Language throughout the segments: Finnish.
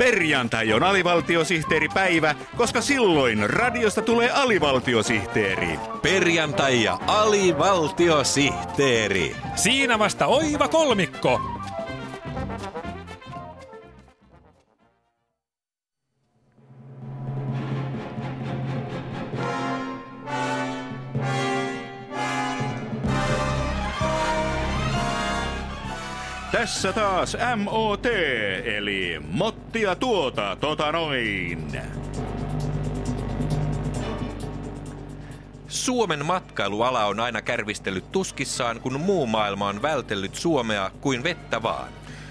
Perjantai on alivaltiosihteeripäivä, koska silloin radiosta tulee alivaltiosihteeri. Perjantai ja alivaltiosihteeri. Siinä vasta oiva kolmikko. Tässä taas MOT, eli mottia tuota, tota noin. Suomen matkailuala on aina kärvistellyt tuskissaan, kun muu maailma on vältellyt Suomea kuin vettä vaan.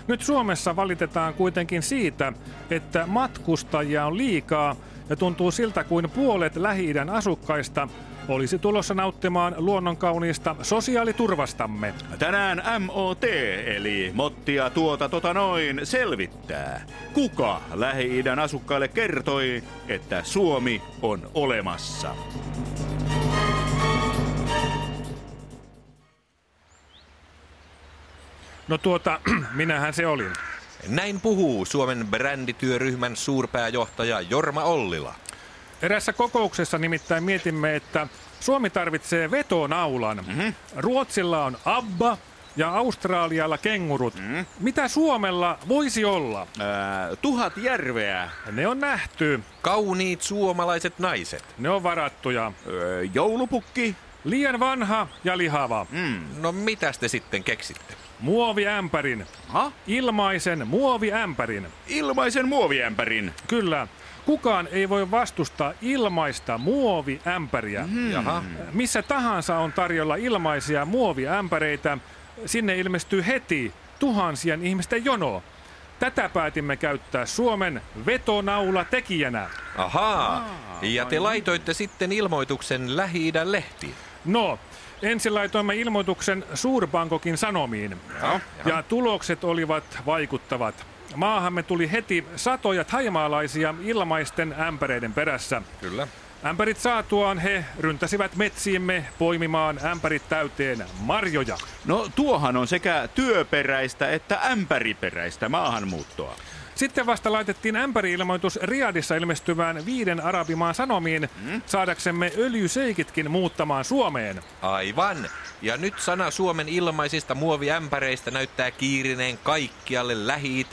Nyt Suomessa valitetaan kuitenkin siitä, että matkustajia on liikaa ja tuntuu siltä kuin puolet lähi asukkaista olisi tulossa nauttimaan luonnonkauniista sosiaaliturvastamme. Tänään MOT, eli Mottia tuota tota noin, selvittää. Kuka Lähi-idän asukkaille kertoi, että Suomi on olemassa? No tuota, minähän se olin. Näin puhuu Suomen brändityöryhmän suurpääjohtaja Jorma Ollila. Erässä kokouksessa nimittäin mietimme, että Suomi tarvitsee vetonaulan. Mm-hmm. Ruotsilla on ABBA ja Australialla kengurut. Mm-hmm. Mitä Suomella voisi olla? Ää, tuhat järveä. Ne on nähty. Kauniit suomalaiset naiset. Ne on varattuja. Ää, joulupukki. Liian vanha ja lihava. Mm. No mitä te sitten keksitte? Muoviämpärin. Ha? Ilmaisen muoviämpärin. Ilmaisen muoviämpärin? Kyllä. Kukaan ei voi vastustaa ilmaista muoviämpäriä. Mm. Jaha. Missä tahansa on tarjolla ilmaisia muoviämpäreitä, sinne ilmestyy heti tuhansien ihmisten jono. Tätä päätimme käyttää Suomen vetonaula tekijänä. Ahaa. Ja te laitoitte sitten ilmoituksen lähi lehtiin. No, ensin laitoimme ilmoituksen Suurbankokin sanomiin. Ja, ja tulokset olivat vaikuttavat. Maahamme tuli heti satoja thaimaalaisia ilmaisten ämpäreiden perässä. Kyllä. Ämpärit saatuaan he ryntäsivät metsiimme poimimaan ämpärit täyteen marjoja. No tuohan on sekä työperäistä että ämpäriperäistä maahanmuuttoa. Sitten vasta laitettiin ämpäri-ilmoitus Riadissa ilmestyvään viiden arabimaan sanomiin mm? saadaksemme öljyseikitkin muuttamaan Suomeen. Aivan. Ja nyt sana Suomen ilmaisista muoviämpäreistä näyttää kiirineen kaikkialle lähi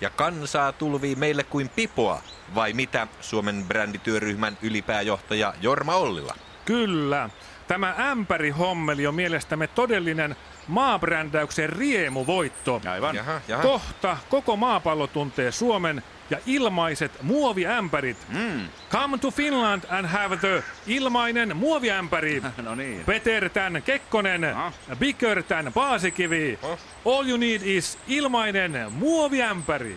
ja kansaa tulvii meille kuin pipoa. Vai mitä Suomen brändityöryhmän ylipääjohtaja Jorma Ollila? Kyllä. Tämä ämpärihommeli on mielestämme todellinen maabrändäyksen riemuvoitto. Aivan. Jaha, jaha. Kohta koko maapallo tuntee Suomen ja ilmaiset muoviämpärit. Mm. Come to Finland and have the ilmainen muoviämpäri. no niin. Peter tän Kekkonen, ah. Bigger tän Paasikivi. Oh. All you need is ilmainen muoviämpäri.